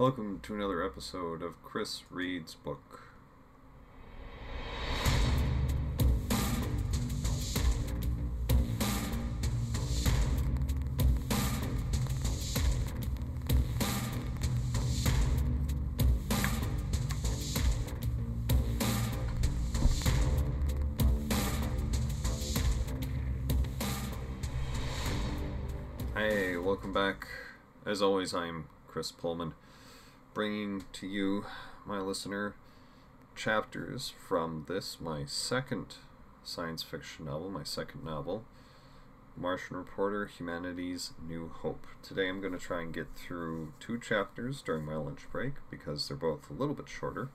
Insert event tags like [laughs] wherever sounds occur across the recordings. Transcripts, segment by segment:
Welcome to another episode of Chris Reed's book. Hey, welcome back. As always, I'm Chris Pohlman, bringing to you, my listener, chapters from this, my second science fiction novel, my second novel, Martian Reporter Humanity's New Hope. Today I'm going to try and get through two chapters during my lunch break because they're both a little bit shorter.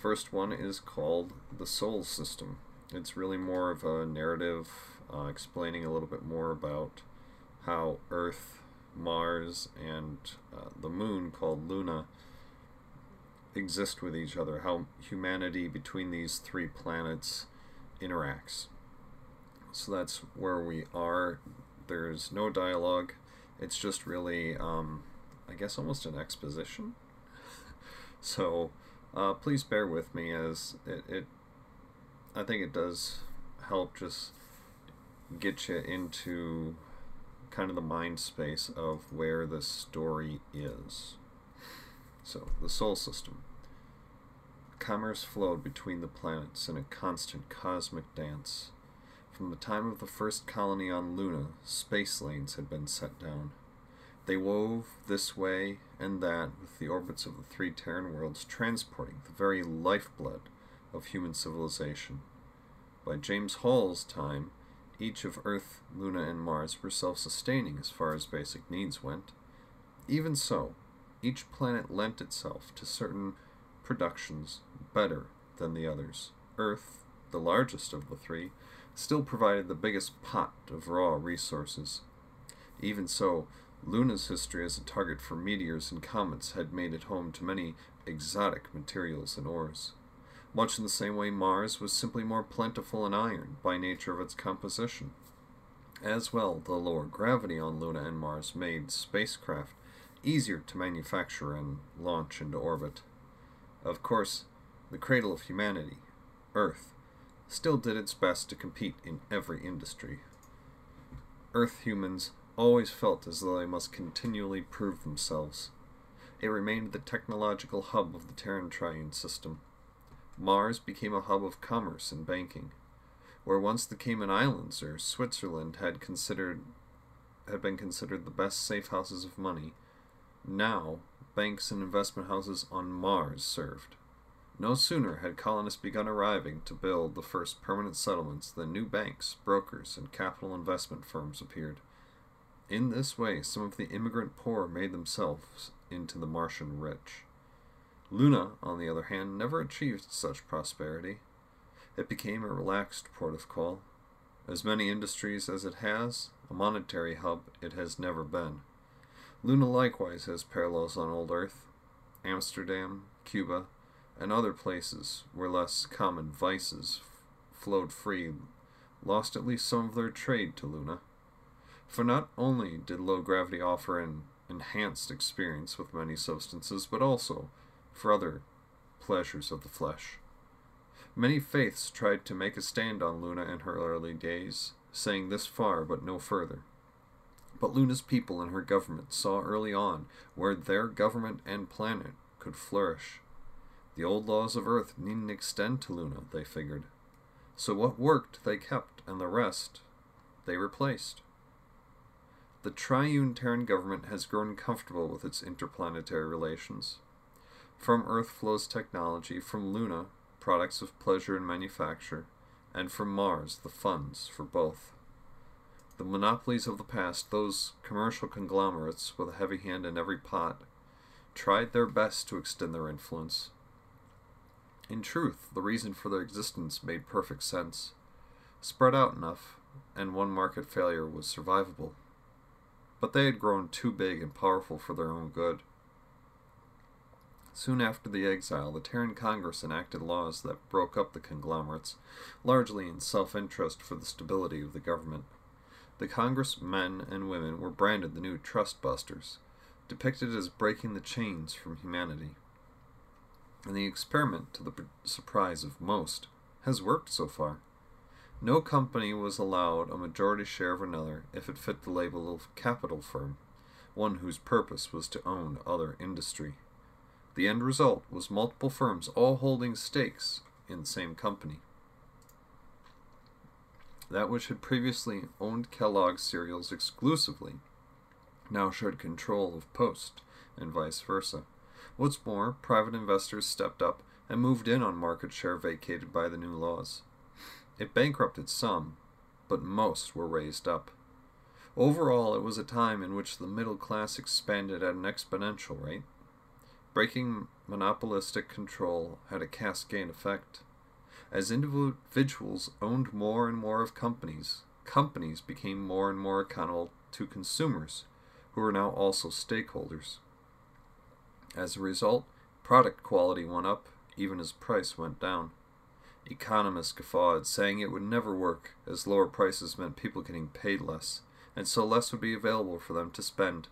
First one is called The Sol System. It's really more of a narrative uh, explaining a little bit more about how Earth, Mars, and uh, the moon called Luna exist with each other, how humanity between these three planets interacts. So that's where we are. There's no dialogue. It's just really, um, I guess, almost an exposition. [laughs] so uh, please bear with me as it, it, I think it does help just get you into kind of the mind space of where the story is. So, the Sol system. Commerce flowed between the planets in a constant cosmic dance. From the time of the first colony on Luna, space lanes had been set down. They wove this way and that with the orbits of the three Terran worlds transporting the very lifeblood of human civilization. By James Hall's time, each of Earth, Luna, and Mars were self sustaining as far as basic needs went. Even so, each planet lent itself to certain productions better than the others. Earth, the largest of the three, still provided the biggest pot of raw resources. Even so, Luna's history as a target for meteors and comets had made it home to many exotic materials and ores much in the same way Mars was simply more plentiful in iron by nature of its composition. As well, the lower gravity on Luna and Mars made spacecraft easier to manufacture and launch into orbit. Of course, the cradle of humanity, Earth, still did its best to compete in every industry. Earth humans always felt as though they must continually prove themselves. It remained the technological hub of the Terran Triune system. Mars became a hub of commerce and banking, where once the Cayman Islands or Switzerland had considered had been considered the best safe houses of money. Now, banks and investment houses on Mars served. No sooner had colonists begun arriving to build the first permanent settlements than new banks, brokers, and capital investment firms appeared. In this way, some of the immigrant poor made themselves into the Martian rich. Luna, on the other hand, never achieved such prosperity. It became a relaxed port of call. As many industries as it has, a monetary hub it has never been. Luna likewise has parallels on old Earth. Amsterdam, Cuba, and other places where less common vices flowed free lost at least some of their trade to Luna. For not only did low gravity offer an enhanced experience with many substances, but also for other pleasures of the flesh. Many faiths tried to make a stand on Luna in her early days, saying this far but no further. But Luna's people and her government saw early on where their government and planet could flourish. The old laws of Earth needn't extend to Luna, they figured. So what worked they kept, and the rest they replaced. The triune Terran government has grown comfortable with its interplanetary relations. From Earth flows technology, from Luna, products of pleasure and manufacture, and from Mars, the funds for both. The monopolies of the past, those commercial conglomerates with a heavy hand in every pot, tried their best to extend their influence. In truth, the reason for their existence made perfect sense. Spread out enough, and one market failure was survivable. But they had grown too big and powerful for their own good. Soon after the exile, the Terran Congress enacted laws that broke up the conglomerates, largely in self interest for the stability of the government. The Congress men and women were branded the new trust busters. depicted as breaking the chains from humanity. And the experiment, to the surprise of most, has worked so far. No company was allowed a majority share of another if it fit the label of capital firm, one whose purpose was to own other industry. The end result was multiple firms all holding stakes in the same company. That which had previously owned Kellogg's cereals exclusively now shared control of Post, and vice versa. What's more, private investors stepped up and moved in on market share vacated by the new laws. It bankrupted some, but most were raised up. Overall, it was a time in which the middle class expanded at an exponential rate. Breaking monopolistic control had a cascade effect. As individuals owned more and more of companies, companies became more and more accountable to consumers, who are now also stakeholders. As a result, product quality went up even as price went down. Economists guffawed, saying it would never work, as lower prices meant people getting paid less, and so less would be available for them to spend.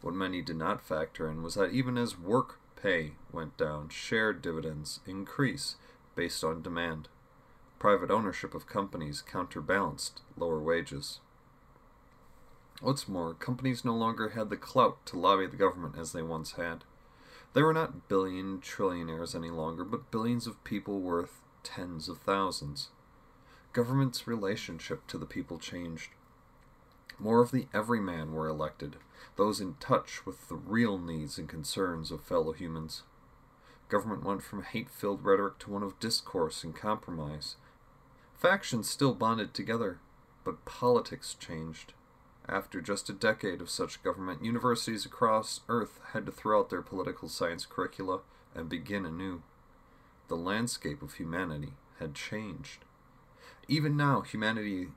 What many did not factor in was that even as work pay went down, shared dividends increase based on demand. Private ownership of companies counterbalanced lower wages. What's more, companies no longer had the clout to lobby the government as they once had. They were not billion trillionaires any longer, but billions of people worth tens of thousands. Government's relationship to the people changed. More of the everyman were elected, those in touch with the real needs and concerns of fellow humans. Government went from hate filled rhetoric to one of discourse and compromise. Factions still bonded together, but politics changed. After just a decade of such government, universities across Earth had to throw out their political science curricula and begin anew. The landscape of humanity had changed. Even now, humanity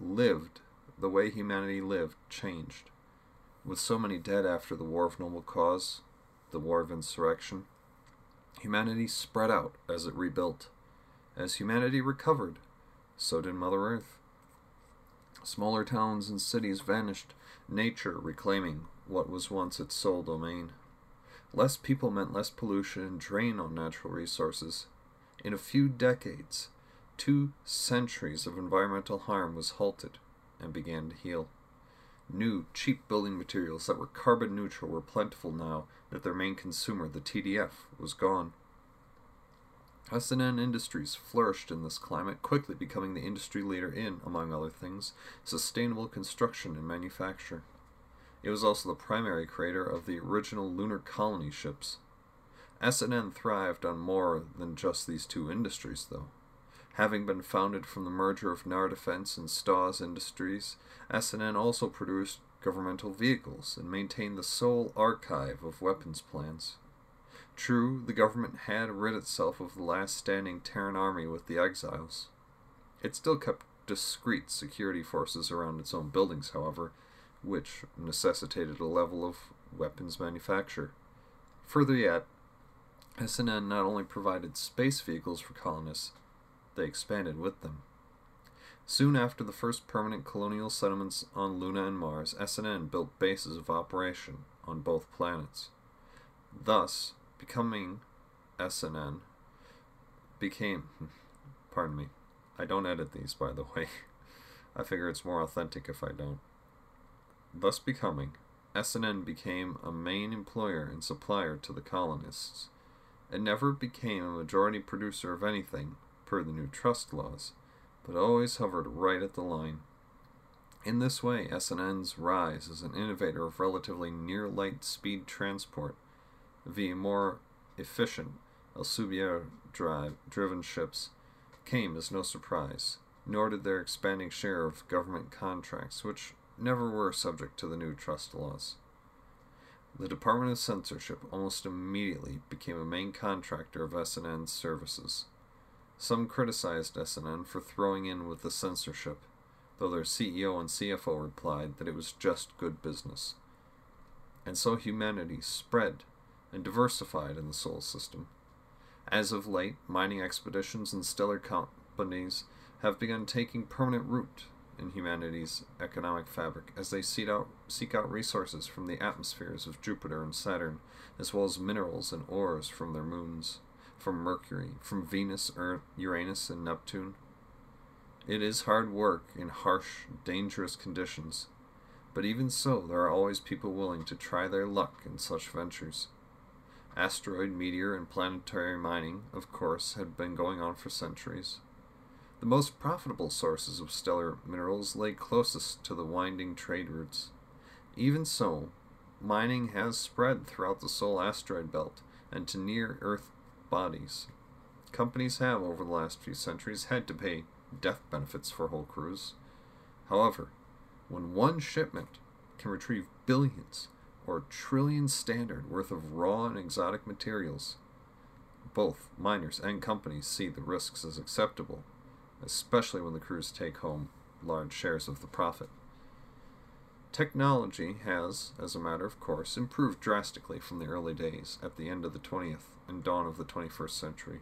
lived, the way humanity lived changed. With so many dead after the War of Noble Cause, the War of Insurrection, humanity spread out as it rebuilt. As humanity recovered, so did Mother Earth. Smaller towns and cities vanished, nature reclaiming what was once its sole domain. Less people meant less pollution and drain on natural resources. In a few decades, two centuries of environmental harm was halted and began to heal. New, cheap building materials that were carbon neutral were plentiful now that their main consumer, the TDF, was gone. S&N Industries flourished in this climate, quickly becoming the industry leader in, among other things, sustainable construction and manufacture. It was also the primary creator of the original lunar colony ships. S&N thrived on more than just these two industries, though. Having been founded from the merger of NAR Defense and Stawes Industries, S&N also produced governmental vehicles and maintained the sole archive of weapons plans. True, the government had rid itself of the last standing Terran army with the exiles. It still kept discreet security forces around its own buildings, however, which necessitated a level of weapons manufacture. Further yet, S&N not only provided space vehicles for colonists, they expanded with them. Soon after the first permanent colonial settlements on Luna and Mars, S&N built bases of operation on both planets. Thus, becoming S&N became [laughs] pardon me I don't edit these by the way [laughs] I figure it's more authentic if I don't thus becoming S&N became a main employer and supplier to the colonists it never became a majority producer of anything per the new trust laws but always hovered right at the line in this way S&N's rise as an innovator of relatively near light speed transport via more efficient drive driven ships came as no surprise, nor did their expanding share of government contracts, which never were subject to the new trust laws. The Department of Censorship almost immediately became a main contractor of S&N's services. Some criticized S&N for throwing in with the censorship, though their CEO and CFO replied that it was just good business. And so humanity spread and diversified in the solar system. As of late, mining expeditions and stellar companies have begun taking permanent root in humanity's economic fabric as they seek out, seek out resources from the atmospheres of Jupiter and Saturn, as well as minerals and ores from their moons, from Mercury, from Venus, Earth, Uranus, and Neptune. It is hard work in harsh, dangerous conditions, but even so, there are always people willing to try their luck in such ventures. Asteroid, meteor, and planetary mining, of course, had been going on for centuries. The most profitable sources of stellar minerals lay closest to the winding trade routes. Even so, mining has spread throughout the Solar asteroid belt and to near Earth bodies. Companies have, over the last few centuries, had to pay death benefits for whole crews. However, when one shipment can retrieve billions or trillions standard worth of raw and exotic materials, both miners and companies see the risks as acceptable especially when the crews take home large shares of the profit. Technology has, as a matter of course, improved drastically from the early days at the end of the 20th and dawn of the 21st century.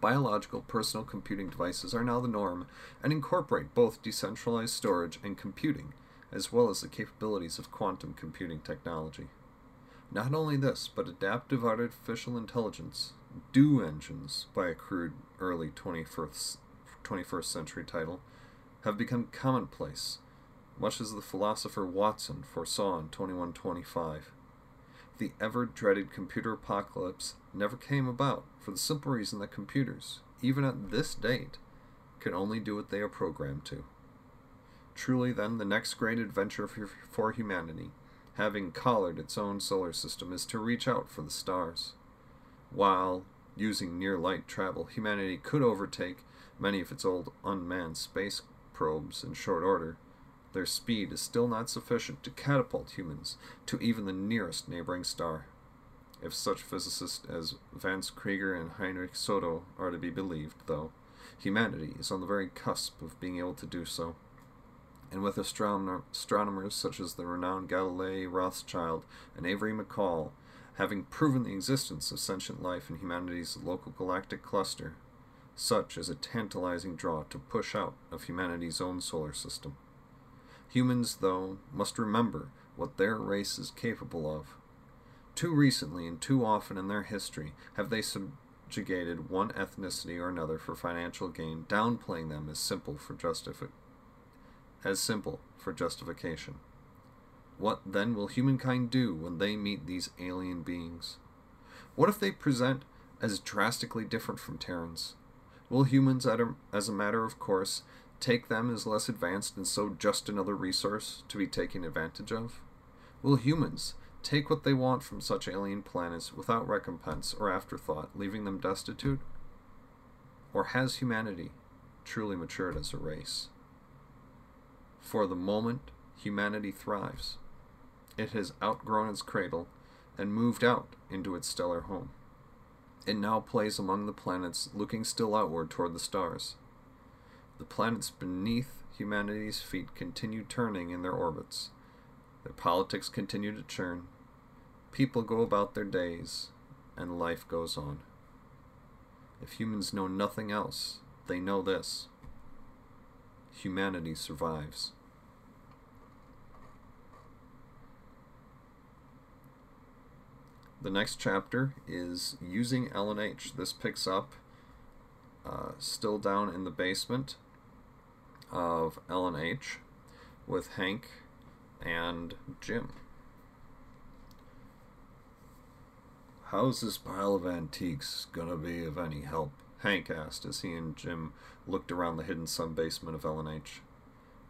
Biological personal computing devices are now the norm and incorporate both decentralized storage and computing, as well as the capabilities of quantum computing technology. Not only this, but adaptive artificial intelligence, DO engines, by a crude early 21st, 21st century title, have become commonplace, much as the philosopher Watson foresaw in 2125. The ever dreaded computer apocalypse never came about for the simple reason that computers, even at this date, can only do what they are programmed to. Truly, then, the next great adventure for humanity, having collared its own solar system, is to reach out for the stars while using near light travel, humanity could overtake many of its old unmanned space probes in short order. Their speed is still not sufficient to catapult humans to even the nearest neighboring star. If such physicists as Vance Krieger and Heinrich Soto are to be believed, though, humanity is on the very cusp of being able to do so. And with astronomers such as the renowned Galilei Rothschild and Avery McCall, having proven the existence of sentient life in humanity's local galactic cluster, such is a tantalizing draw to push out of humanity's own solar system. Humans, though, must remember what their race is capable of. Too recently and too often in their history have they subjugated one ethnicity or another for financial gain, downplaying them as simple for justifi- as simple for justification. What then will humankind do when they meet these alien beings? What if they present as drastically different from Terrans? Will humans, as a matter of course, take them as less advanced and so just another resource to be taken advantage of? Will humans take what they want from such alien planets without recompense or afterthought, leaving them destitute? Or has humanity truly matured as a race? For the moment, humanity thrives. It has outgrown its cradle and moved out into its stellar home. It now plays among the planets, looking still outward toward the stars. The planets beneath humanity's feet continue turning in their orbits. Their politics continue to churn. People go about their days, and life goes on. If humans know nothing else, they know this humanity survives. The next chapter is using LNH. This picks up uh, still down in the basement of LNH with Hank and Jim. How's this pile of antiques gonna be of any help? Hank asked as he and Jim looked around the hidden sub basement of LNH.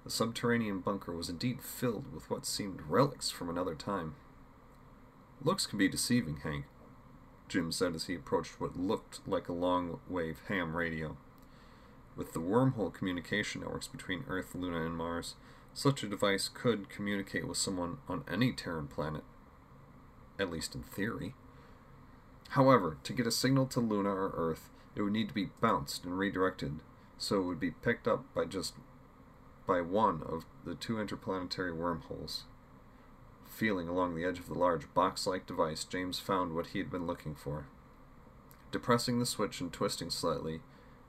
The subterranean bunker was indeed filled with what seemed relics from another time. Looks can be deceiving, Hank, Jim said as he approached what looked like a long wave ham radio. With the wormhole communication networks between Earth, Luna, and Mars, such a device could communicate with someone on any Terran planet. At least in theory. However, to get a signal to Luna or Earth, it would need to be bounced and redirected, so it would be picked up by just by one of the two interplanetary wormholes. Feeling along the edge of the large box like device, James found what he had been looking for. Depressing the switch and twisting slightly,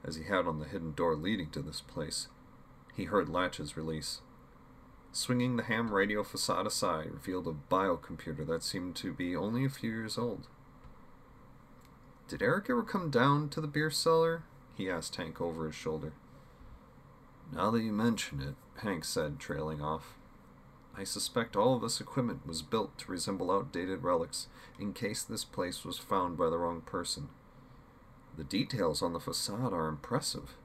as he had on the hidden door leading to this place, He heard latches release. Swinging the ham radio facade aside revealed a biocomputer that seemed to be only a few years old. Did Eric ever come down to the beer cellar? he asked Hank over his shoulder. Now that you mention it, Hank said, trailing off. I suspect all of this equipment was built to resemble outdated relics in case this place was found by the wrong person. The details on the facade are impressive.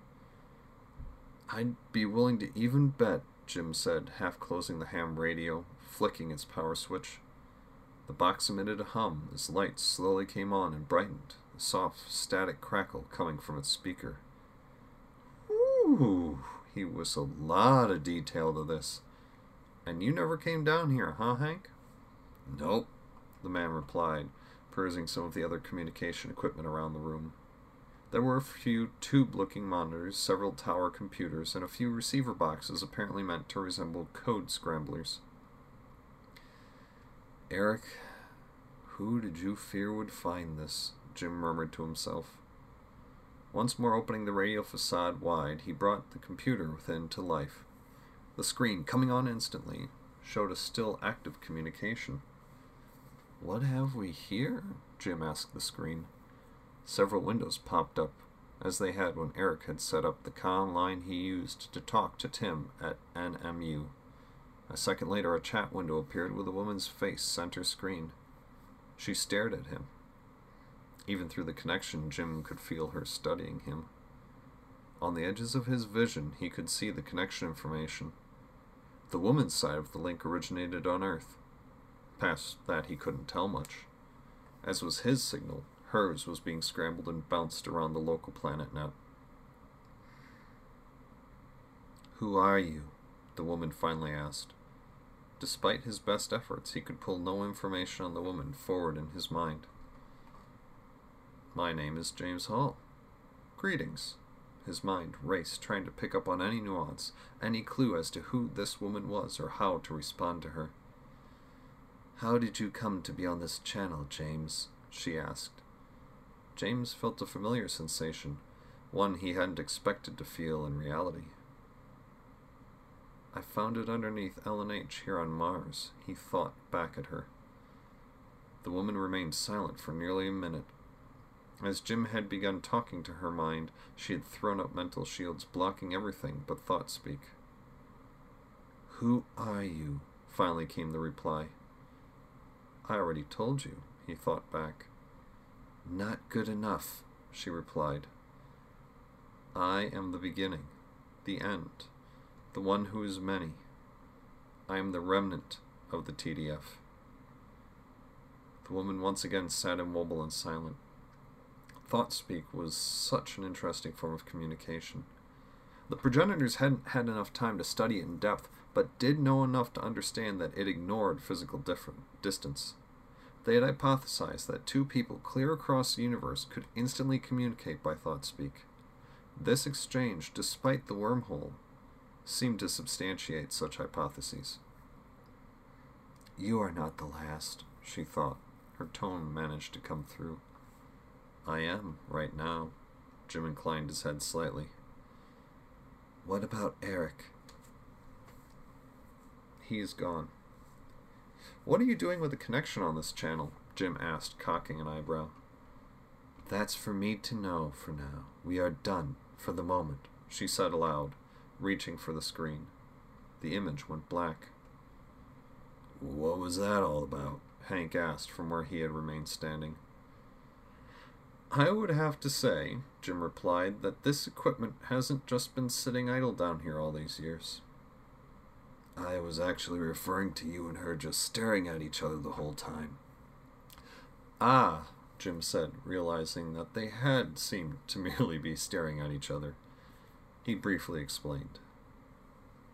I'd be willing to even bet, Jim said, half closing the ham radio, flicking its power switch. The box emitted a hum as lights slowly came on and brightened, a soft, static crackle coming from its speaker. Ooh, he whistled. Lot of detail to this. And you never came down here, huh, Hank? Nope, the man replied, perusing some of the other communication equipment around the room. There were a few tube looking monitors, several tower computers, and a few receiver boxes apparently meant to resemble code scramblers. Eric, who did you fear would find this? Jim murmured to himself. Once more opening the radio facade wide, he brought the computer within to life. The screen, coming on instantly, showed a still active communication. What have we here? Jim asked the screen. Several windows popped up, as they had when Eric had set up the con line he used to talk to Tim at NMU. A second later, a chat window appeared with a woman's face center screen. She stared at him. Even through the connection, Jim could feel her studying him. On the edges of his vision, he could see the connection information. The woman's side of the link originated on Earth. Past that, he couldn't tell much. As was his signal, hers was being scrambled and bounced around the local planet net. Who are you? the woman finally asked. Despite his best efforts, he could pull no information on the woman forward in his mind. My name is James Hall. Greetings. His mind raced, trying to pick up on any nuance, any clue as to who this woman was or how to respond to her. How did you come to be on this channel, James? she asked. James felt a familiar sensation, one he hadn't expected to feel in reality. I found it underneath LNH here on Mars, he thought back at her. The woman remained silent for nearly a minute, as Jim had begun talking to her mind, she had thrown up mental shields, blocking everything but thought speak. Who are you? finally came the reply. I already told you, he thought back. Not good enough, she replied. I am the beginning, the end, the one who is many. I am the remnant of the TDF. The woman once again sat immobile and silent. Thought speak was such an interesting form of communication. The progenitors hadn't had enough time to study it in depth, but did know enough to understand that it ignored physical distance. They had hypothesized that two people clear across the universe could instantly communicate by thought speak. This exchange, despite the wormhole, seemed to substantiate such hypotheses. You are not the last, she thought. Her tone managed to come through. I am, right now. Jim inclined his head slightly. What about Eric? He's gone. What are you doing with the connection on this channel? Jim asked, cocking an eyebrow. That's for me to know for now. We are done, for the moment, she said aloud, reaching for the screen. The image went black. What was that all about? Hank asked from where he had remained standing. I would have to say, Jim replied, that this equipment hasn't just been sitting idle down here all these years. I was actually referring to you and her just staring at each other the whole time. Ah, Jim said, realizing that they had seemed to merely be staring at each other. He briefly explained.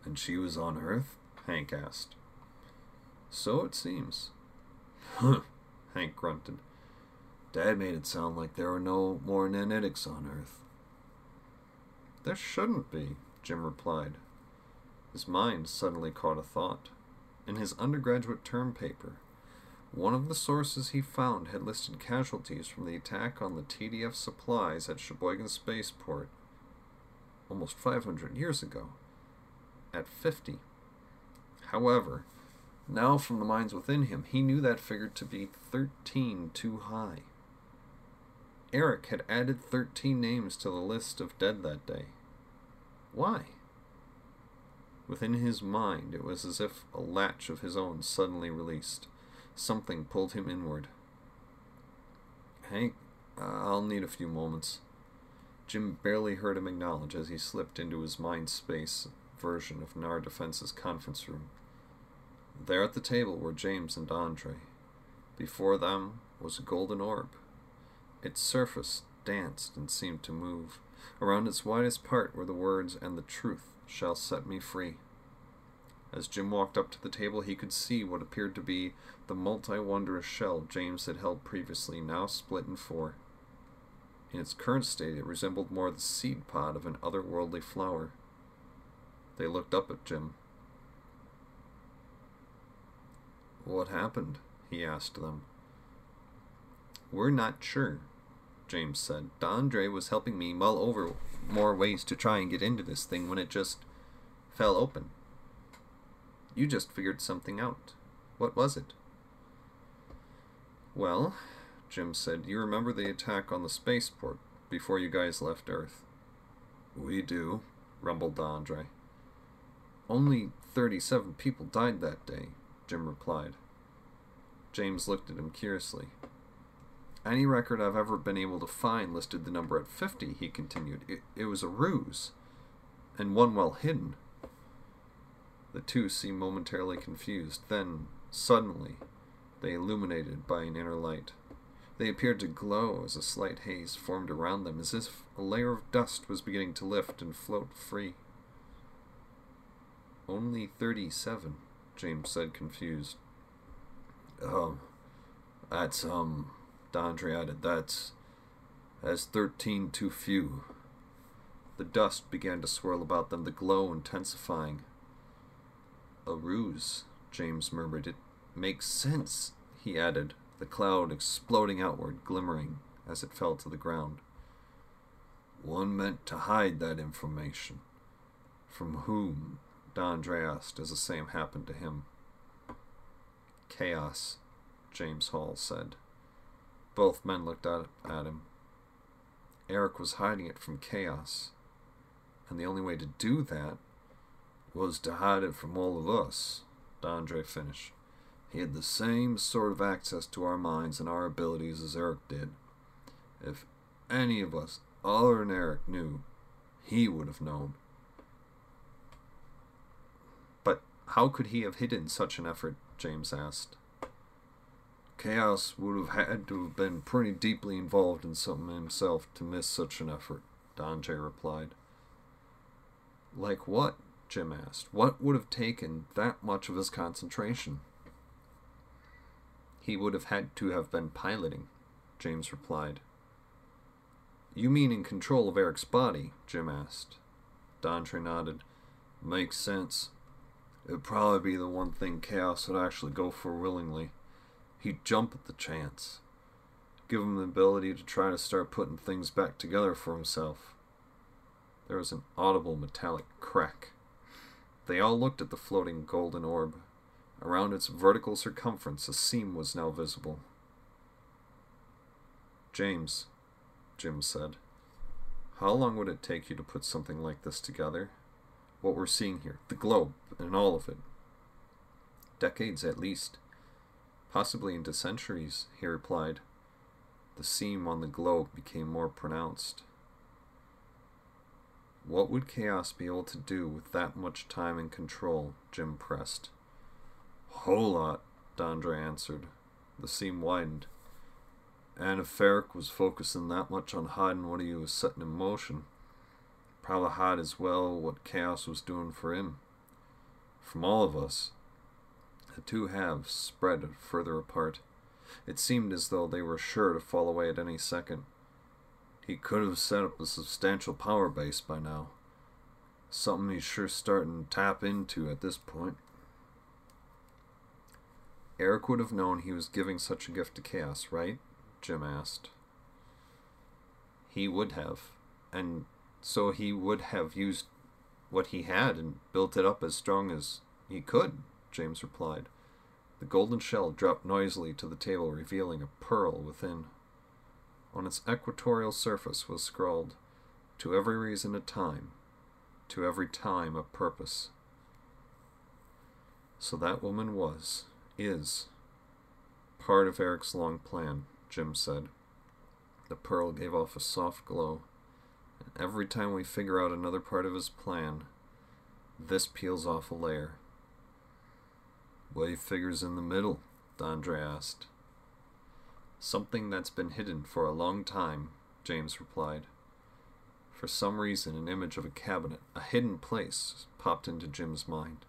And she was on Earth? Hank asked. So it seems. Huh, Hank grunted. Dad made it sound like there were no more nanitics on Earth. There shouldn't be, Jim replied. His mind suddenly caught a thought. In his undergraduate term paper, one of the sources he found had listed casualties from the attack on the TDF supplies at Sheboygan Spaceport almost 500 years ago at 50. However, now from the minds within him, he knew that figure to be 13 too high. Eric had added 13 names to the list of dead that day. Why? Within his mind, it was as if a latch of his own suddenly released. Something pulled him inward. Hank, I'll need a few moments. Jim barely heard him acknowledge as he slipped into his mind space version of Nar Defense's conference room. There at the table were James and Dondre. Before them was a golden orb. Its surface danced and seemed to move. Around its widest part were the words, And the truth shall set me free. As Jim walked up to the table, he could see what appeared to be the multi wondrous shell James had held previously, now split in four. In its current state, it resembled more the seed pod of an otherworldly flower. They looked up at Jim. What happened? he asked them. We're not sure, James said. Dondre was helping me mull over more ways to try and get into this thing when it just fell open. You just figured something out. What was it? Well, Jim said, you remember the attack on the spaceport before you guys left Earth? We do, rumbled Dondre. Only 37 people died that day, Jim replied. James looked at him curiously. Any record I've ever been able to find listed the number at 50, he continued. It, it was a ruse, and one well hidden. The two seemed momentarily confused. Then, suddenly, they illuminated by an inner light. They appeared to glow as a slight haze formed around them, as if a layer of dust was beginning to lift and float free. Only thirty-seven, James said, confused. Um, that's, um, Dondre added, that's, as thirteen too few. The dust began to swirl about them, the glow intensifying. A ruse, James murmured. It makes sense, he added, the cloud exploding outward, glimmering as it fell to the ground. One meant to hide that information. From whom? Dondre asked as the same happened to him. Chaos, James Hall said. Both men looked at, at him. Eric was hiding it from Chaos, and the only way to do that was to hide it from all of us, Dondre finished. He had the same sort of access to our minds and our abilities as Eric did. If any of us other than Eric knew, he would have known. But how could he have hidden such an effort? James asked. Chaos would have had to have been pretty deeply involved in something himself to miss such an effort, Dondre replied. Like what? Jim asked. What would have taken that much of his concentration? He would have had to have been piloting, James replied. You mean in control of Eric's body? Jim asked. Dondre nodded. Makes sense. It'd probably be the one thing Chaos would actually go for willingly. He'd jump at the chance. Give him the ability to try to start putting things back together for himself. There was an audible metallic crack. They all looked at the floating golden orb. Around its vertical circumference, a seam was now visible. James, Jim said, how long would it take you to put something like this together? what we're seeing here, the globe and all of it. Decades at least, possibly into centuries, he replied. The seam on the globe became more pronounced. What would Chaos be able to do with that much time and control? Jim pressed. Whole lot, Dondre answered. The seam widened. And if Eric was focusing that much on hiding what he was setting in motion, probably hide as well what chaos was doing for him. From all of us, the two halves spread further apart. It seemed as though they were sure to fall away at any second. He could have set up a substantial power base by now. Something he's sure starting to tap into at this point. Eric would have known he was giving such a gift to Chaos, right? Jim asked. He would have, and so he would have used what he had and built it up as strong as he could, James replied. The golden shell dropped noisily to the table, revealing a pearl within. On its equatorial surface was scrawled, To every reason a time, to every time a purpose. So that woman was, is, part of Eric's long plan, Jim said. The pearl gave off a soft glow, and every time we figure out another part of his plan, this peels off a layer. What figures in the middle? Dondre asked. Something that's been hidden for a long time, James replied. For some reason, an image of a cabinet, a hidden place, popped into Jim's mind.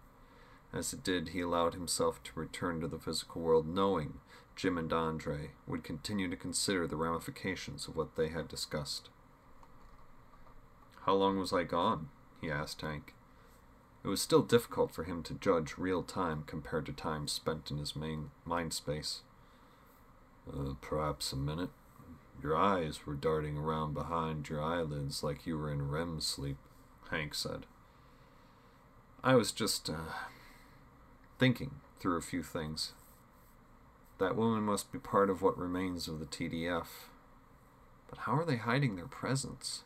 As it did, he allowed himself to return to the physical world, knowing Jim and Dondre would continue to consider the ramifications of what they had discussed. How long was I gone? he asked Hank. It was still difficult for him to judge real time compared to time spent in his main mind space. Uh, perhaps a minute. Your eyes were darting around behind your eyelids like you were in REM sleep, Hank said. I was just, uh, thinking through a few things. That woman must be part of what remains of the TDF. But how are they hiding their presence?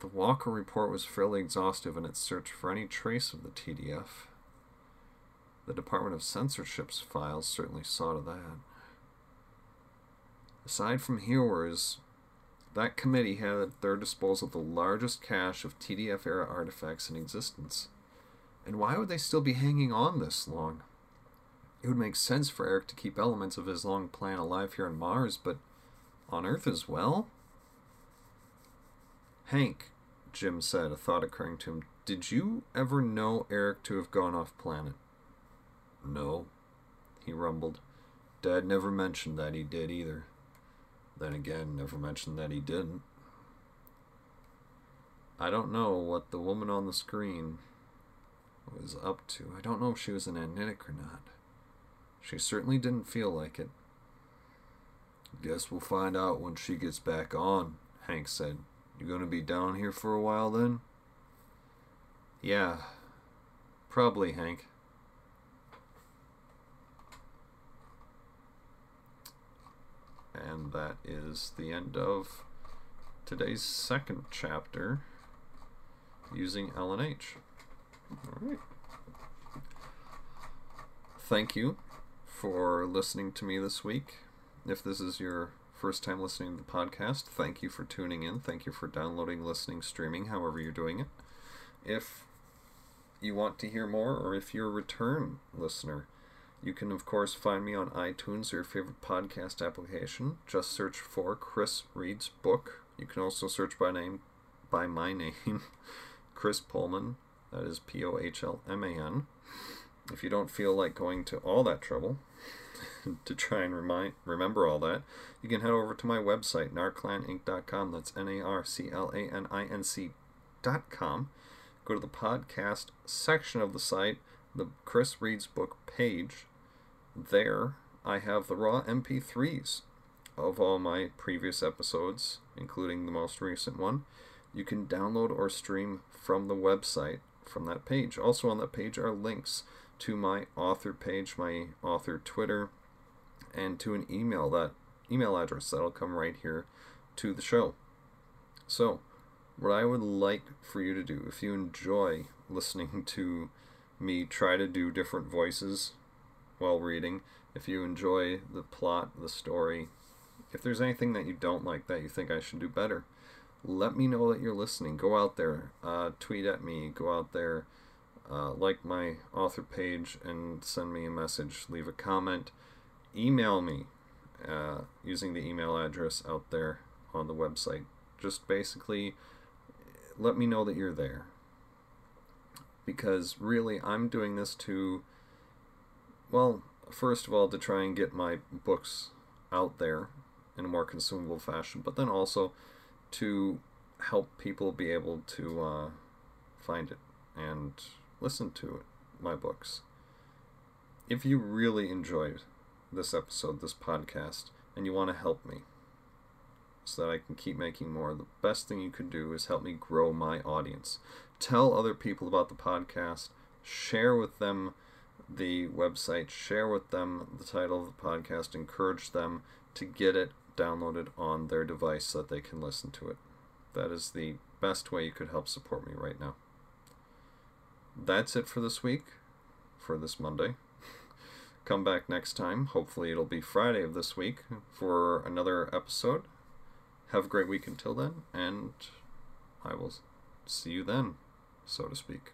The Walker report was fairly exhaustive in its search for any trace of the TDF. The Department of Censorship's files certainly saw to that. Aside from Hearers, that committee had at their disposal the largest cache of TDF era artifacts in existence. And why would they still be hanging on this long? It would make sense for Eric to keep elements of his long plan alive here on Mars, but on Earth as well? Hank, Jim said, a thought occurring to him, did you ever know Eric to have gone off planet? No, he rumbled. Dad never mentioned that he did either. Then again, never mentioned that he didn't. I don't know what the woman on the screen was up to. I don't know if she was an Anitic or not. She certainly didn't feel like it. Guess we'll find out when she gets back on, Hank said. You gonna be down here for a while then? Yeah, probably, Hank. And that is the end of today's second chapter using LNH. Alright. Thank you for listening to me this week. If this is your first time listening to the podcast, thank you for tuning in. Thank you for downloading, listening, streaming, however you're doing it. If you want to hear more, or if you're a return listener, you can, of course, find me on iTunes or your favorite podcast application. Just search for Chris Reed's book. You can also search by name, by my name, [laughs] Chris Pohlman. That is P O H L M A N. If you don't feel like going to all that trouble, [laughs] to try and remind remember all that, you can head over to my website, narclaninc.com. That's N A R C L A N I N C.com. Go to the podcast section of the site, the Chris Reed's book page. There, I have the raw MP3s of all my previous episodes, including the most recent one. You can download or stream from the website from that page. Also, on that page are links to my author page, my author Twitter, and to an email that email address that'll come right here to the show. So, what I would like for you to do, if you enjoy listening [laughs] to me try to do different voices while reading, if you enjoy the plot, the story, if there's anything that you don't like that you think I should do better, let me know that you're listening. Go out there, uh, tweet at me, go out there, uh, like my author page, and send me a message, leave a comment email me uh, using the email address out there on the website. Just basically let me know that you're there. Because really, I'm doing this to, well, first of all, to try and get my books out there in a more consumable fashion, but then also to help people be able to uh, find it and listen to it, my books. If you really enjoyed this episode, this podcast, and you want to help me, so that I can keep making more. The best thing you can do is help me grow my audience. Tell other people about the podcast, share with them the website, share with them the title of the podcast, encourage them to get it downloaded on their device so that they can listen to it. That is the best way you could help support me right now. That's it for this week, for this Monday. [laughs] Come back next time. Hopefully, it'll be Friday of this week for another episode. Have a great week until then, and I will see you then, so to speak.